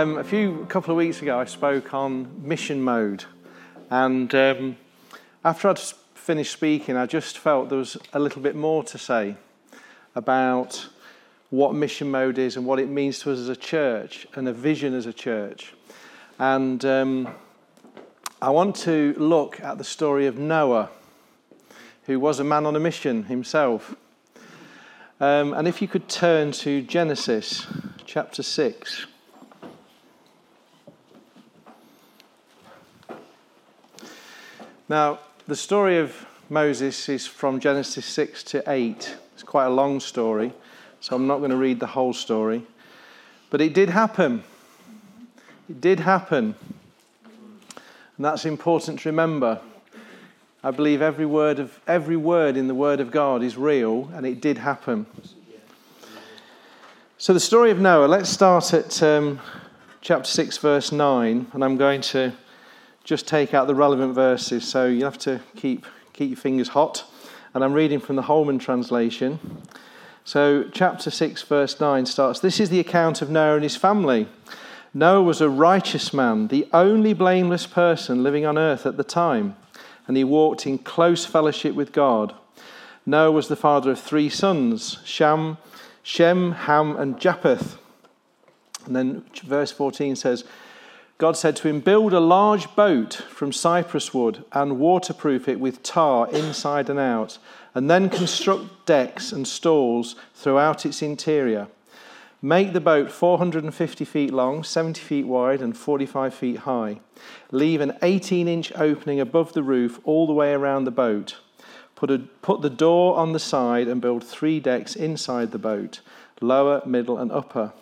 Um, a few a couple of weeks ago, I spoke on mission mode, and um, after I'd finished speaking, I just felt there was a little bit more to say about what mission mode is and what it means to us as a church and a vision as a church. And um, I want to look at the story of Noah, who was a man on a mission himself. Um, and if you could turn to Genesis chapter 6. Now, the story of Moses is from Genesis 6 to 8. It's quite a long story, so I'm not going to read the whole story. But it did happen. It did happen. And that's important to remember. I believe every word of every word in the word of God is real and it did happen. So the story of Noah, let's start at um, chapter 6 verse 9 and I'm going to just take out the relevant verses. So you have to keep, keep your fingers hot. And I'm reading from the Holman translation. So, chapter 6, verse 9 starts This is the account of Noah and his family. Noah was a righteous man, the only blameless person living on earth at the time, and he walked in close fellowship with God. Noah was the father of three sons Shem, Shem, Ham, and Japheth. And then verse 14 says, God said to him, Build a large boat from cypress wood and waterproof it with tar inside and out, and then construct decks and stalls throughout its interior. Make the boat 450 feet long, 70 feet wide, and 45 feet high. Leave an 18 inch opening above the roof all the way around the boat. Put, a, put the door on the side and build three decks inside the boat lower, middle, and upper.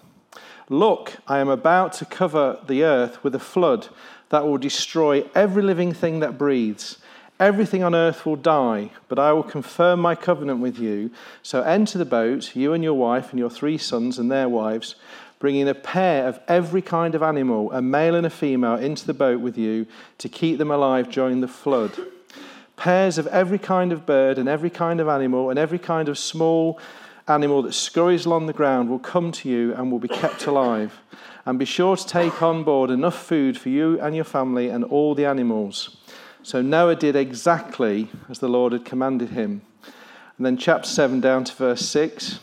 Look, I am about to cover the earth with a flood that will destroy every living thing that breathes. Everything on earth will die, but I will confirm my covenant with you. So enter the boat, you and your wife and your three sons and their wives, bringing a pair of every kind of animal, a male and a female, into the boat with you to keep them alive during the flood. Pairs of every kind of bird and every kind of animal and every kind of small animal that scurries along the ground will come to you and will be kept alive. And be sure to take on board enough food for you and your family and all the animals. So Noah did exactly as the Lord had commanded him. And then, chapter 7 down to verse 6.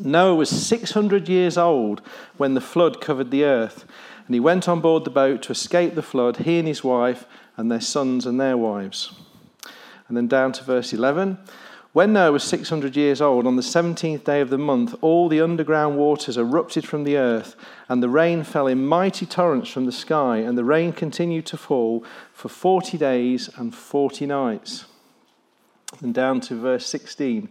Noah was 600 years old when the flood covered the earth. And he went on board the boat to escape the flood, he and his wife, and their sons and their wives. And then down to verse 11. When Noah was 600 years old, on the 17th day of the month, all the underground waters erupted from the earth, and the rain fell in mighty torrents from the sky, and the rain continued to fall for 40 days and 40 nights. And down to verse 16.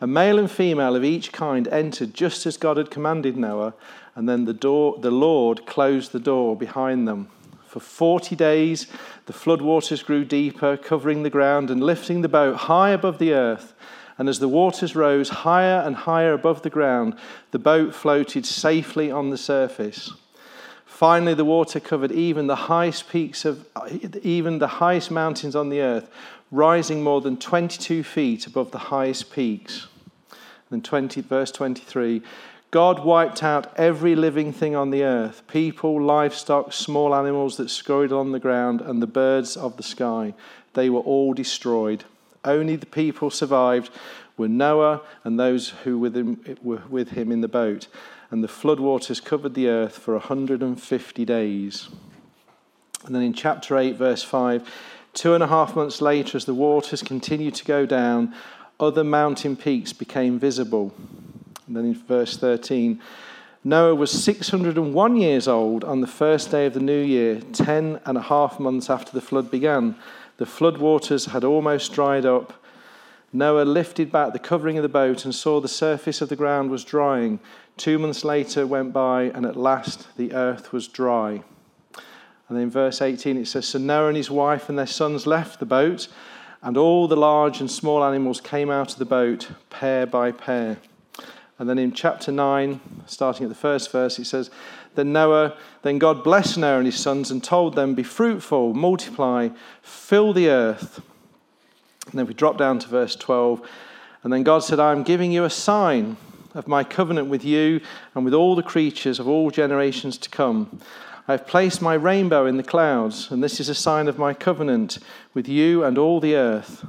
A male and female of each kind entered just as God had commanded Noah, and then the, door, the Lord closed the door behind them. For 40 days, the floodwaters grew deeper, covering the ground and lifting the boat high above the earth. And as the waters rose higher and higher above the ground, the boat floated safely on the surface. Finally, the water covered even the highest peaks of even the highest mountains on the earth, rising more than 22 feet above the highest peaks. And 20, verse 23 God wiped out every living thing on the earth people, livestock, small animals that scurried on the ground, and the birds of the sky. They were all destroyed. Only the people survived were Noah and those who were with him in the boat. And the floodwaters covered the earth for 150 days. And then in chapter 8, verse 5, two and a half months later, as the waters continued to go down, other mountain peaks became visible. And then in verse 13, Noah was 601 years old on the first day of the new year, ten and a half months after the flood began. The flood waters had almost dried up. Noah lifted back the covering of the boat and saw the surface of the ground was drying. Two months later went by, and at last the earth was dry. And then in verse 18 it says So Noah and his wife and their sons left the boat, and all the large and small animals came out of the boat, pair by pair. And then in chapter 9, starting at the first verse, it says, Then Noah, then God blessed Noah and his sons and told them, Be fruitful, multiply, fill the earth. And then we drop down to verse 12. And then God said, I am giving you a sign of my covenant with you and with all the creatures of all generations to come. I have placed my rainbow in the clouds, and this is a sign of my covenant with you and all the earth.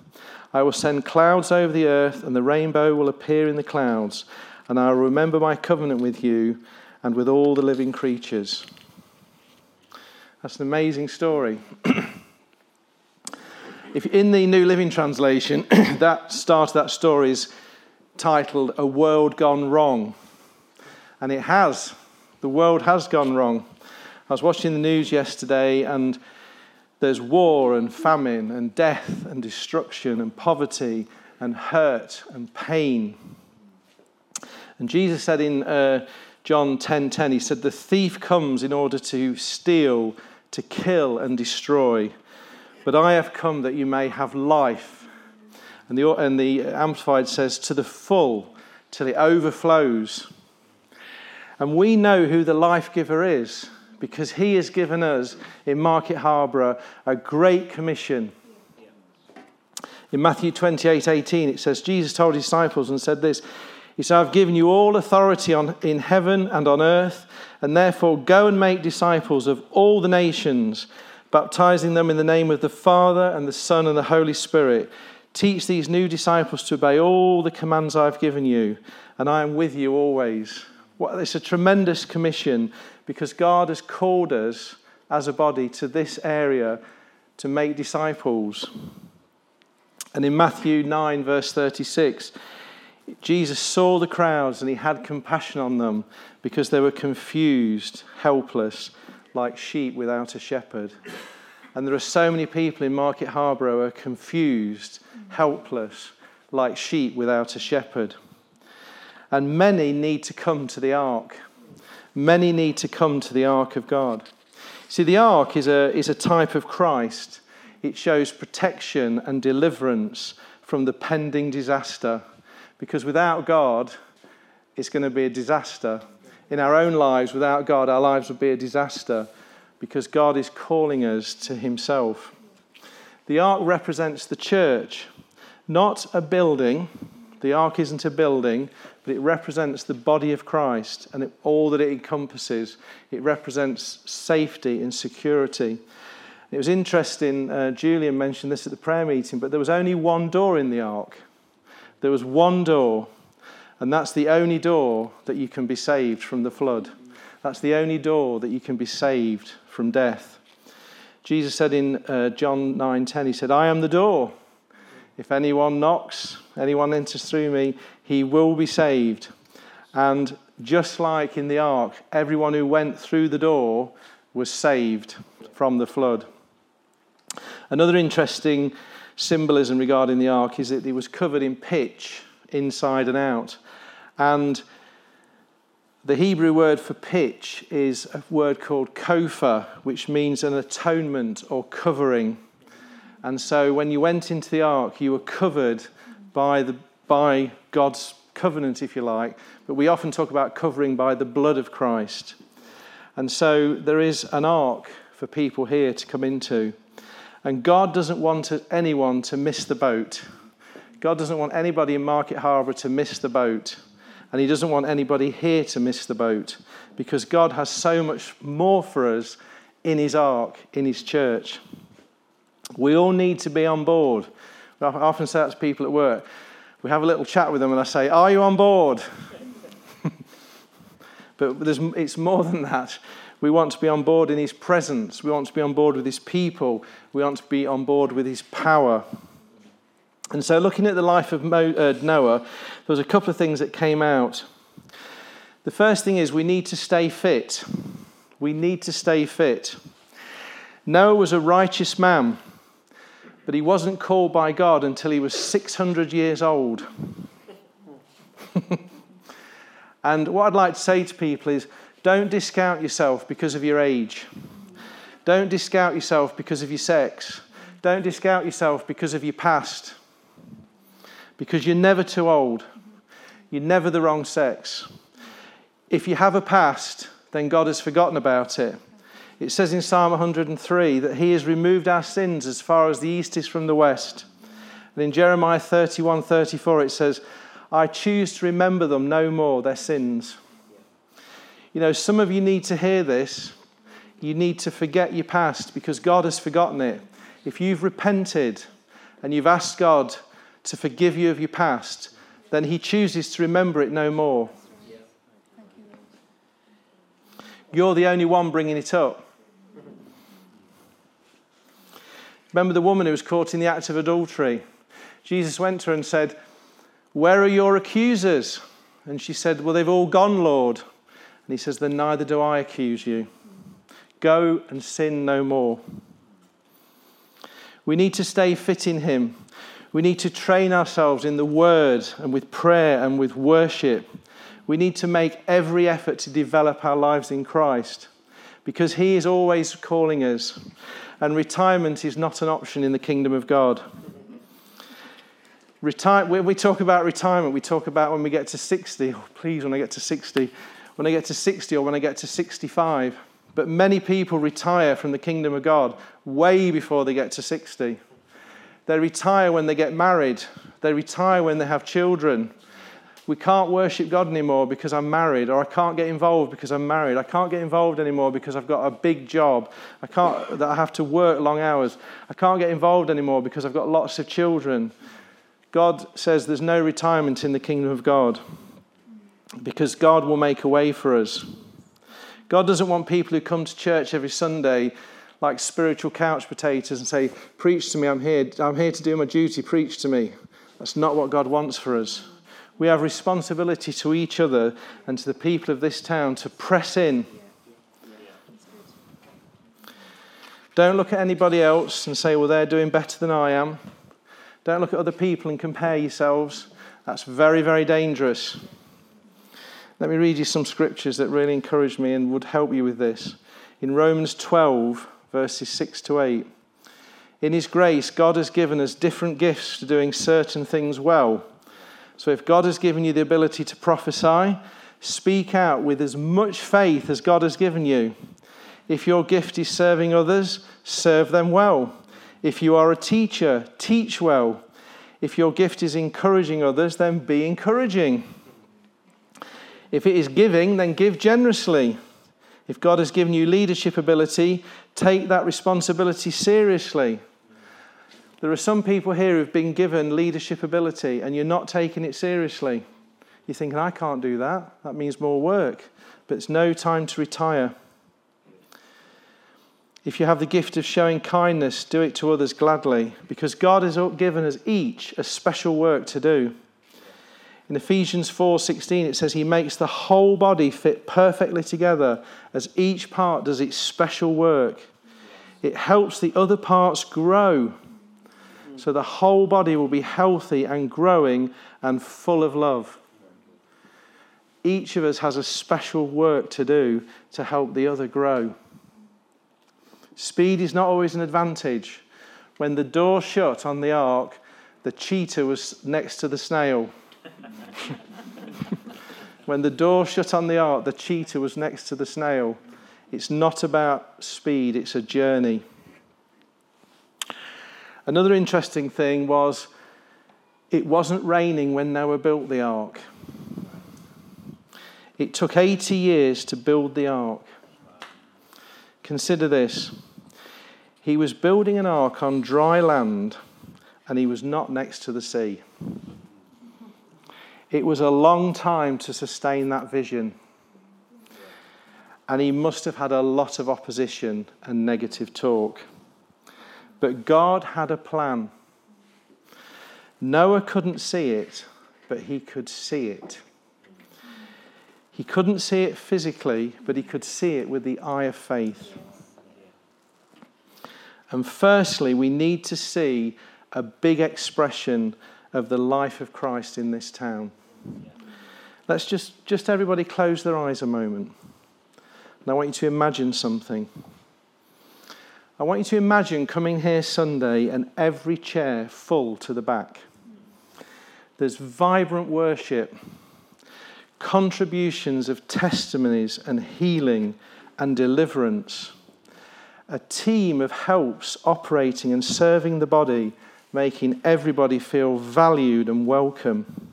I will send clouds over the earth, and the rainbow will appear in the clouds, and I will remember my covenant with you and with all the living creatures. That's an amazing story. if in the New Living Translation, that start of that story is titled A World Gone Wrong. And it has. The world has gone wrong. I was watching the news yesterday, and there's war and famine and death and destruction and poverty and hurt and pain. And Jesus said in uh, John 10:10, 10, 10, he said, "The thief comes in order to steal, to kill, and destroy. But I have come that you may have life." And the, and the Amplified says, "To the full, till it overflows." And we know who the life giver is because he has given us in Market Harborough a great commission. In Matthew 28 18, it says, Jesus told his disciples and said this He said, I've given you all authority on, in heaven and on earth, and therefore go and make disciples of all the nations, baptizing them in the name of the Father and the Son and the Holy Spirit. Teach these new disciples to obey all the commands I've given you, and I am with you always. Well, it's a tremendous commission because God has called us as a body to this area to make disciples. And in Matthew 9, verse 36, Jesus saw the crowds and he had compassion on them because they were confused, helpless, like sheep without a shepherd. And there are so many people in Market Harborough who are confused, helpless, like sheep without a shepherd. And many need to come to the ark. Many need to come to the ark of God. See, the ark is a, is a type of Christ. It shows protection and deliverance from the pending disaster. Because without God, it's going to be a disaster. In our own lives, without God, our lives would be a disaster because God is calling us to Himself. The ark represents the church, not a building. The ark isn't a building, but it represents the body of Christ and it, all that it encompasses. It represents safety and security. It was interesting, uh, Julian mentioned this at the prayer meeting, but there was only one door in the ark. There was one door, and that's the only door that you can be saved from the flood. That's the only door that you can be saved from death. Jesus said in uh, John 9:10, He said, I am the door. If anyone knocks, anyone enters through me, he will be saved. And just like in the ark, everyone who went through the door was saved from the flood. Another interesting symbolism regarding the ark is that it was covered in pitch inside and out. And the Hebrew word for pitch is a word called kopher, which means an atonement or covering. And so when you went into the ark, you were covered by, the, by God's covenant, if you like. But we often talk about covering by the blood of Christ. And so there is an ark for people here to come into. And God doesn't want anyone to miss the boat. God doesn't want anybody in Market Harborough to miss the boat. And He doesn't want anybody here to miss the boat because God has so much more for us in His ark, in His church. We all need to be on board. I often say that to people at work. We have a little chat with them, and I say, Are you on board? but it's more than that. We want to be on board in His presence. We want to be on board with His people. We want to be on board with His power. And so, looking at the life of uh, Noah, there was a couple of things that came out. The first thing is we need to stay fit. We need to stay fit. Noah was a righteous man But he wasn't called by God until he was 600 years old. and what I'd like to say to people is don't discount yourself because of your age. Don't discount yourself because of your sex. Don't discount yourself because of your past. Because you're never too old. You're never the wrong sex. If you have a past, then God has forgotten about it. It says in Psalm 103 that He has removed our sins as far as the east is from the west. And in Jeremiah 31 34, it says, I choose to remember them no more, their sins. You know, some of you need to hear this. You need to forget your past because God has forgotten it. If you've repented and you've asked God to forgive you of your past, then He chooses to remember it no more. You're the only one bringing it up. Remember the woman who was caught in the act of adultery? Jesus went to her and said, Where are your accusers? And she said, Well, they've all gone, Lord. And he says, Then neither do I accuse you. Go and sin no more. We need to stay fit in Him. We need to train ourselves in the Word and with prayer and with worship. We need to make every effort to develop our lives in Christ because He is always calling us and retirement is not an option in the kingdom of God. Retire, when we talk about retirement, we talk about when we get to 60. Oh, please, when I get to 60. When I get to 60 or when I get to 65. But many people retire from the kingdom of God way before they get to 60. They retire when they get married, they retire when they have children, we can't worship God anymore because I'm married, or I can't get involved because I'm married. I can't get involved anymore because I've got a big job. I can't that I have to work long hours. I can't get involved anymore because I've got lots of children. God says there's no retirement in the kingdom of God because God will make a way for us. God doesn't want people who come to church every Sunday like spiritual couch potatoes and say, Preach to me, I'm here. I'm here to do my duty, preach to me. That's not what God wants for us. We have responsibility to each other and to the people of this town to press in. Don't look at anybody else and say, well, they're doing better than I am. Don't look at other people and compare yourselves. That's very, very dangerous. Let me read you some scriptures that really encourage me and would help you with this. In Romans 12, verses 6 to 8. In His grace, God has given us different gifts to doing certain things well. So if God has given you the ability to prophesy, speak out with as much faith as God has given you. If your gift is serving others, serve them well. If you are a teacher, teach well. If your gift is encouraging others, then be encouraging. If it is giving, then give generously. If God has given you leadership ability, take that responsibility seriously. There are some people here who've been given leadership ability and you're not taking it seriously. You're thinking, I can't do that. That means more work. But it's no time to retire. If you have the gift of showing kindness, do it to others gladly, because God has given us each a special work to do. In Ephesians 4:16 it says he makes the whole body fit perfectly together as each part does its special work. It helps the other parts grow so the whole body will be healthy and growing and full of love. Each of us has a special work to do to help the other grow. Speed is not always an advantage. When the door shut on the ark, the cheetah was next to the snail. when the door shut on the ark, the cheetah was next to the snail. It's not about speed, it's a journey. Another interesting thing was it wasn't raining when Noah built the ark. It took 80 years to build the ark. Consider this he was building an ark on dry land and he was not next to the sea. It was a long time to sustain that vision. And he must have had a lot of opposition and negative talk. But God had a plan. Noah couldn't see it, but he could see it. He couldn't see it physically, but he could see it with the eye of faith. And firstly, we need to see a big expression of the life of Christ in this town. Let's just, just everybody close their eyes a moment. And I want you to imagine something. I want you to imagine coming here Sunday and every chair full to the back. There's vibrant worship, contributions of testimonies and healing and deliverance, a team of helps operating and serving the body, making everybody feel valued and welcome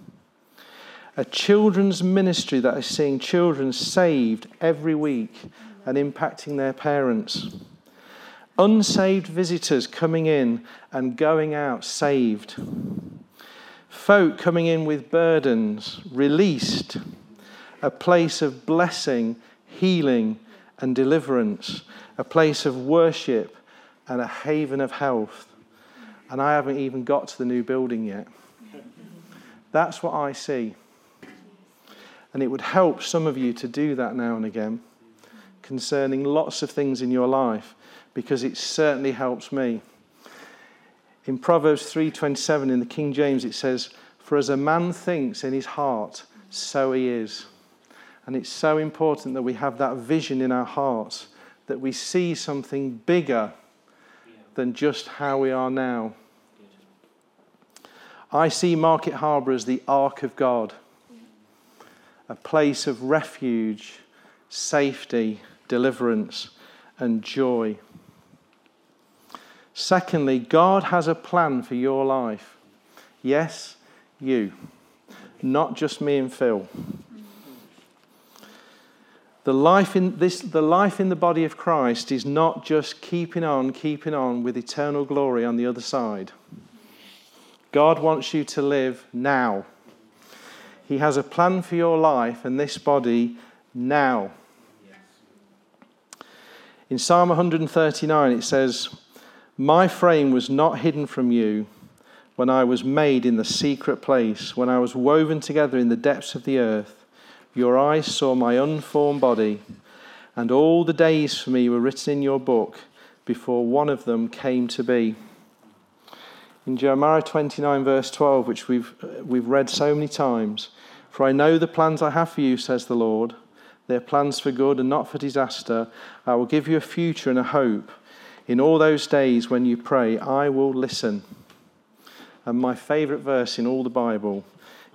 a children's ministry that is seeing children saved every week and impacting their parents. Unsaved visitors coming in and going out saved. Folk coming in with burdens released. A place of blessing, healing, and deliverance. A place of worship and a haven of health. And I haven't even got to the new building yet. That's what I see. And it would help some of you to do that now and again concerning lots of things in your life because it certainly helps me. In Proverbs 3:27 in the King James it says, "For as a man thinks in his heart, so he is." And it's so important that we have that vision in our hearts that we see something bigger than just how we are now. I see Market Harborough as the ark of God a place of refuge, safety, deliverance, and joy. Secondly, God has a plan for your life. Yes, you, not just me and Phil. The life, in this, the life in the body of Christ is not just keeping on, keeping on with eternal glory on the other side. God wants you to live now. He has a plan for your life and this body now. In Psalm 139, it says, My frame was not hidden from you when I was made in the secret place, when I was woven together in the depths of the earth. Your eyes saw my unformed body, and all the days for me were written in your book before one of them came to be. In Jeremiah 29, verse 12, which we've, uh, we've read so many times, for I know the plans I have for you, says the Lord. They are plans for good and not for disaster. I will give you a future and a hope. In all those days when you pray, I will listen. And my favorite verse in all the Bible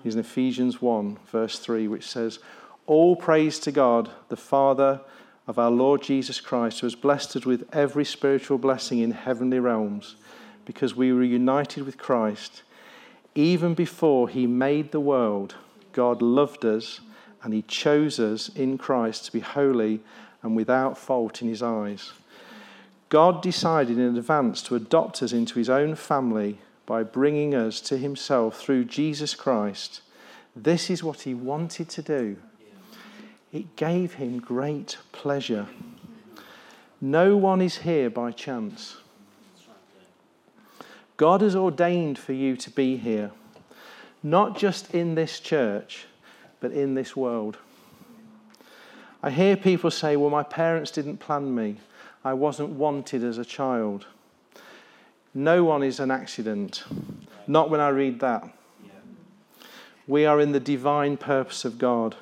is in Ephesians 1, verse 3, which says, All praise to God, the Father of our Lord Jesus Christ, who has blessed us with every spiritual blessing in heavenly realms, because we were united with Christ even before he made the world. God loved us and He chose us in Christ to be holy and without fault in His eyes. God decided in advance to adopt us into His own family by bringing us to Himself through Jesus Christ. This is what He wanted to do. It gave Him great pleasure. No one is here by chance. God has ordained for you to be here not just in this church, but in this world. I hear people say, Well, my parents didn't plan me. I wasn't wanted as a child. No one is an accident. Not when I read that. We are in the divine purpose of God.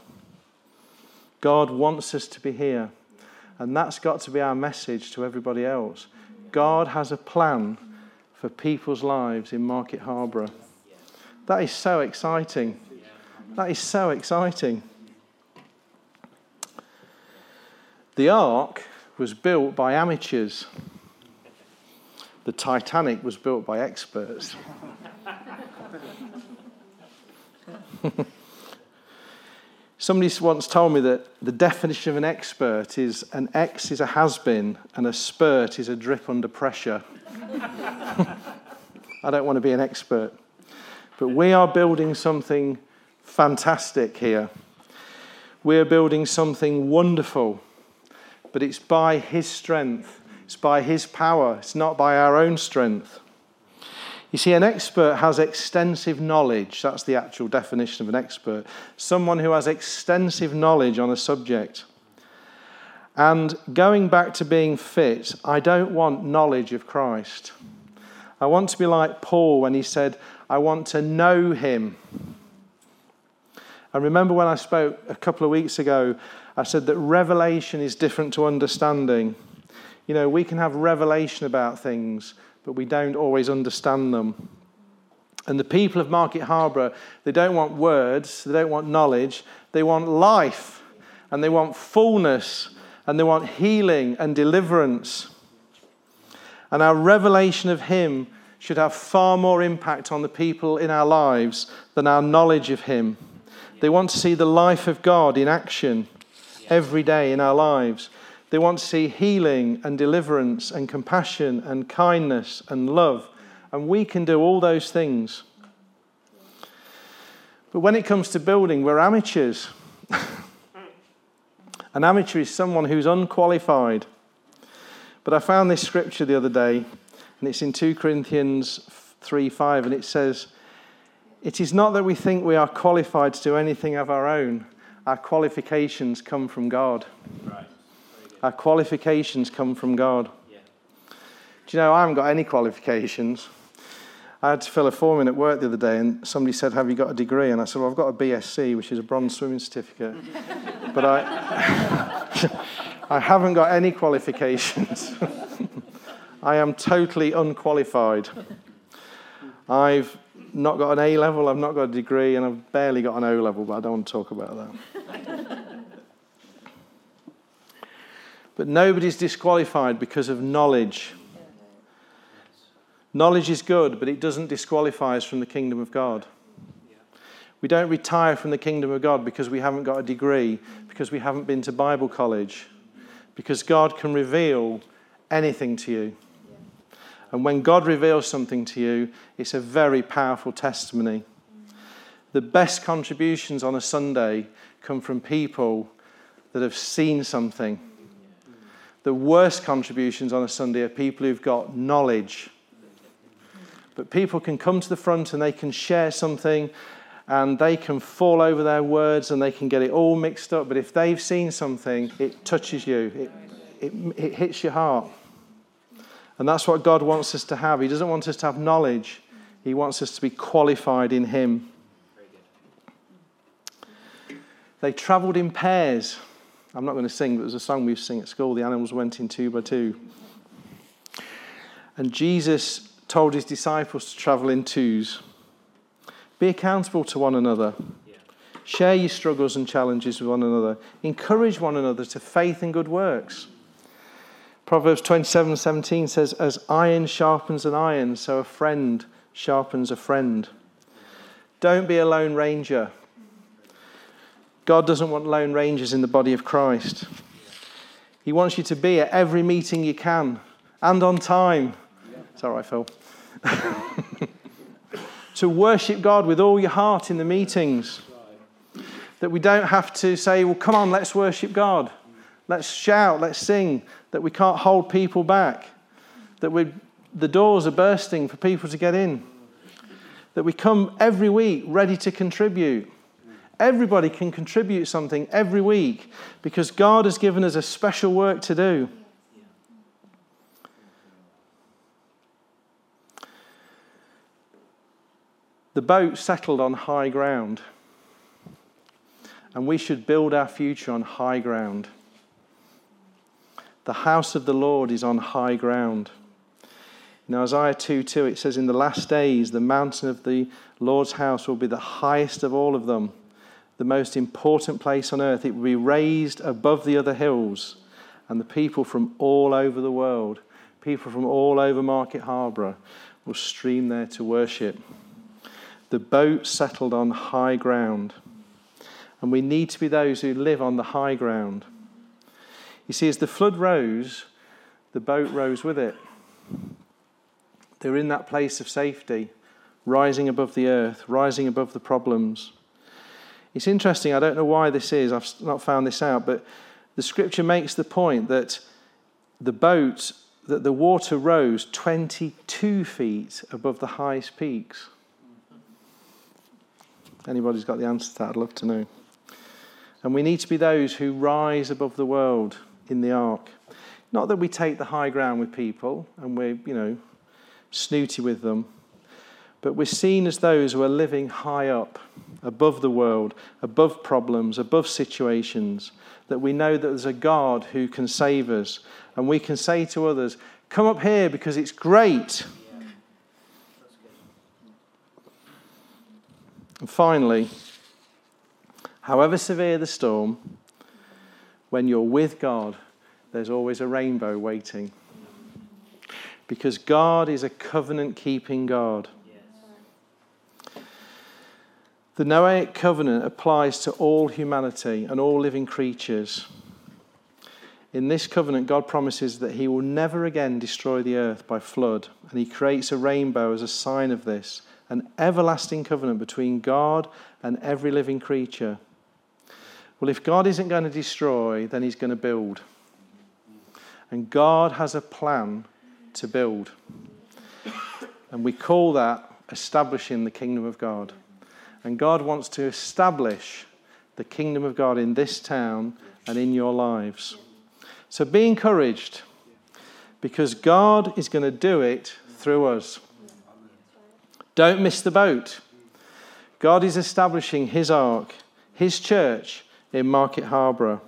God wants us to be here. And that's got to be our message to everybody else. God has a plan for people's lives in Market Harborough. That is so exciting. That is so exciting. The ark was built by amateurs. The Titanic was built by experts. Somebody once told me that the definition of an expert is an X is a has been and a spurt is a drip under pressure. I don't want to be an expert. But we are building something fantastic here. We're building something wonderful, but it's by His strength, it's by His power, it's not by our own strength. You see, an expert has extensive knowledge. That's the actual definition of an expert. Someone who has extensive knowledge on a subject. And going back to being fit, I don't want knowledge of Christ. I want to be like Paul when he said, I want to know him. I remember when I spoke a couple of weeks ago, I said that revelation is different to understanding. You know, we can have revelation about things, but we don't always understand them. And the people of Market Harborough, they don't want words, they don't want knowledge, they want life, and they want fullness, and they want healing and deliverance. And our revelation of Him should have far more impact on the people in our lives than our knowledge of Him. They want to see the life of God in action every day in our lives. They want to see healing and deliverance and compassion and kindness and love. And we can do all those things. But when it comes to building, we're amateurs. An amateur is someone who's unqualified. But I found this scripture the other day, and it's in 2 Corinthians 3 5, and it says, It is not that we think we are qualified to do anything of our own, our qualifications come from God. Right. Our qualifications come from God. Yeah. Do you know, I haven't got any qualifications. I had to fill a form in at work the other day, and somebody said, Have you got a degree? And I said, Well, I've got a BSc, which is a bronze swimming certificate. but I, I haven't got any qualifications. I am totally unqualified. I've not got an A level, I've not got a degree, and I've barely got an O level, but I don't want to talk about that. But nobody's disqualified because of knowledge. Knowledge is good, but it doesn't disqualify us from the kingdom of God. We don't retire from the kingdom of God because we haven't got a degree, because we haven't been to Bible college, because God can reveal anything to you. And when God reveals something to you, it's a very powerful testimony. The best contributions on a Sunday come from people that have seen something. The worst contributions on a Sunday are people who've got knowledge. But people can come to the front and they can share something and they can fall over their words and they can get it all mixed up. But if they've seen something, it touches you, it, it, it hits your heart. And that's what God wants us to have. He doesn't want us to have knowledge, He wants us to be qualified in Him. They travelled in pairs. I'm not going to sing, but there's a song we used to sing at school. The animals went in two by two. And Jesus told his disciples to travel in twos. Be accountable to one another. Share your struggles and challenges with one another. Encourage one another to faith and good works. Proverbs 27 17 says, As iron sharpens an iron, so a friend sharpens a friend. Don't be a lone ranger. God doesn't want lone rangers in the body of Christ. He wants you to be at every meeting you can and on time. Right, Phil. to worship God with all your heart in the meetings. That we don't have to say, well, come on, let's worship God. Let's shout, let's sing, that we can't hold people back, that we, the doors are bursting for people to get in, that we come every week ready to contribute. Everybody can contribute something every week because God has given us a special work to do. The boat settled on high ground, and we should build our future on high ground. The house of the Lord is on high ground. In Isaiah 2 2, it says, In the last days, the mountain of the Lord's house will be the highest of all of them, the most important place on earth. It will be raised above the other hills, and the people from all over the world, people from all over Market Harborough, will stream there to worship. The boat settled on high ground, and we need to be those who live on the high ground. You see, as the flood rose, the boat rose with it. They're in that place of safety, rising above the earth, rising above the problems. It's interesting, I don't know why this is, I've not found this out, but the scripture makes the point that the boat, that the water rose 22 feet above the highest peaks. Anybody's got the answer to that, I'd love to know. And we need to be those who rise above the world in the ark. Not that we take the high ground with people and we're, you know, snooty with them, but we're seen as those who are living high up, above the world, above problems, above situations, that we know that there's a God who can save us. And we can say to others, Come up here because it's great. And finally, however severe the storm, when you're with God, there's always a rainbow waiting. Because God is a covenant keeping God. The Noahic covenant applies to all humanity and all living creatures. In this covenant, God promises that He will never again destroy the earth by flood, and He creates a rainbow as a sign of this an everlasting covenant between God and every living creature. Well, if God isn't going to destroy, then He's going to build. And God has a plan to build. And we call that establishing the kingdom of God. And God wants to establish the kingdom of God in this town and in your lives. So be encouraged because God is going to do it through us. Don't miss the boat. God is establishing His ark, His church in Market Harborough.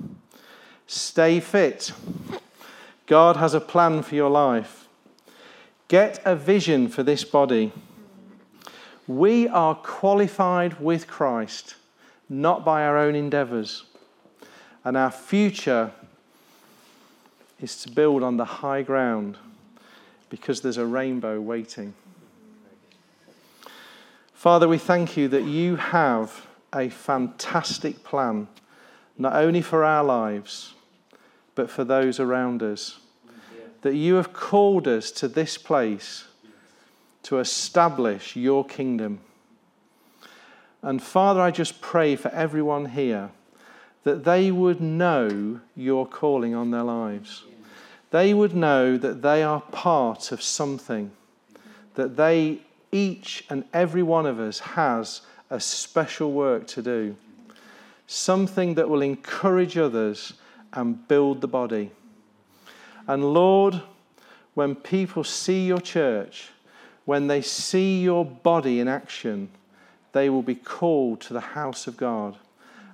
Stay fit. God has a plan for your life. Get a vision for this body. We are qualified with Christ, not by our own endeavors. And our future is to build on the high ground because there's a rainbow waiting. Father, we thank you that you have a fantastic plan, not only for our lives, but for those around us. That you have called us to this place to establish your kingdom. And Father, I just pray for everyone here that they would know your calling on their lives. They would know that they are part of something, that they, each and every one of us, has a special work to do, something that will encourage others and build the body. And Lord, when people see your church, when they see your body in action, they will be called to the house of God.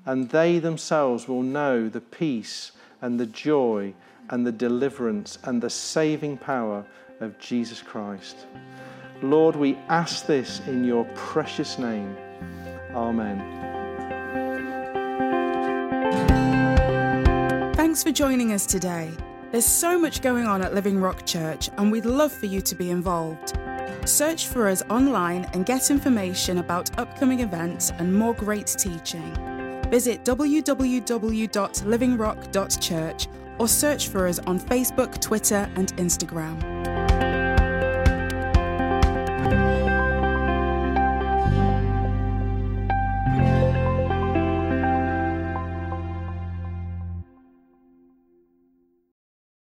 And they themselves will know the peace and the joy and the deliverance and the saving power of Jesus Christ. Lord, we ask this in your precious name. Amen. Thanks for joining us today. There's so much going on at Living Rock Church, and we'd love for you to be involved. Search for us online and get information about upcoming events and more great teaching. Visit www.livingrock.church or search for us on Facebook, Twitter, and Instagram.